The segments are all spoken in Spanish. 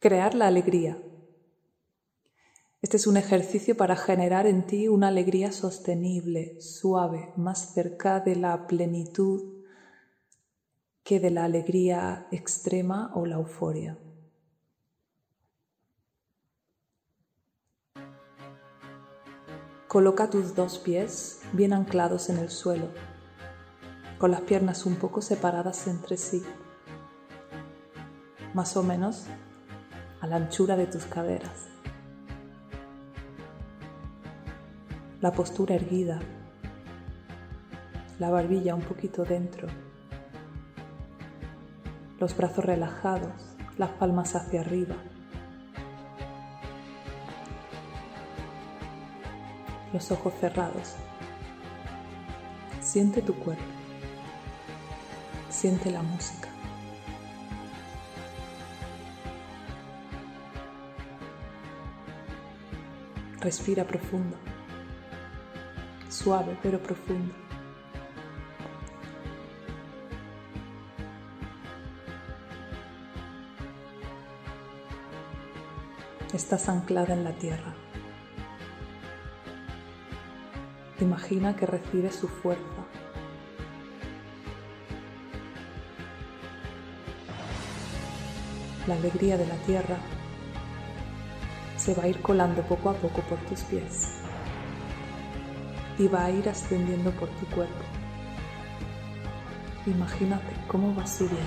Crear la alegría. Este es un ejercicio para generar en ti una alegría sostenible, suave, más cerca de la plenitud que de la alegría extrema o la euforia. Coloca tus dos pies bien anclados en el suelo, con las piernas un poco separadas entre sí, más o menos a la anchura de tus caderas. la postura erguida, la barbilla un poquito dentro, los brazos relajados, las palmas hacia arriba. Los ojos cerrados. Siente tu cuerpo. Siente la música. Respira profundo suave pero profundo. Estás anclada en la tierra. Imagina que recibes su fuerza. La alegría de la tierra se va a ir colando poco a poco por tus pies y va a ir ascendiendo por tu cuerpo. Imagínate cómo va subiendo.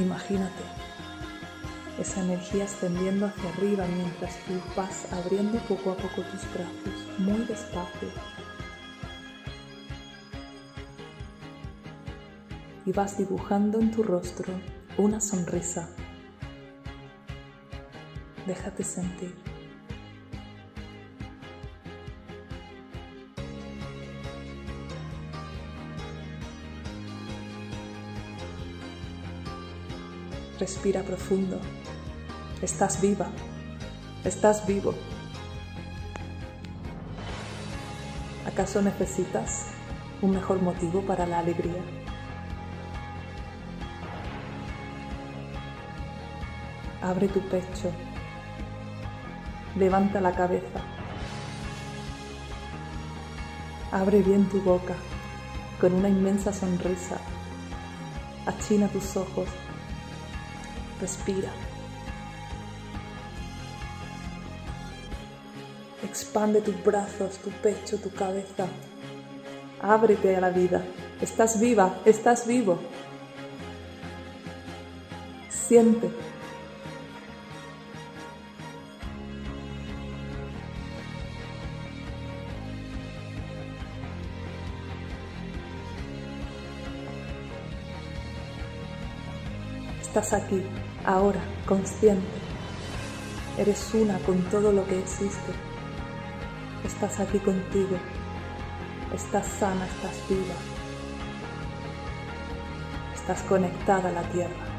Imagínate esa energía ascendiendo hacia arriba mientras tú vas abriendo poco a poco tus brazos, muy despacio. Y vas dibujando en tu rostro una sonrisa. Déjate sentir. Respira profundo. Estás viva. Estás vivo. ¿Acaso necesitas un mejor motivo para la alegría? Abre tu pecho. Levanta la cabeza. Abre bien tu boca con una inmensa sonrisa. Achina tus ojos. Respira. Expande tus brazos, tu pecho, tu cabeza. Ábrete a la vida. Estás viva, estás vivo. Siente. Estás aquí, ahora, consciente. Eres una con todo lo que existe estás aquí contigo, estás sana, estás viva, estás conectada a la tierra.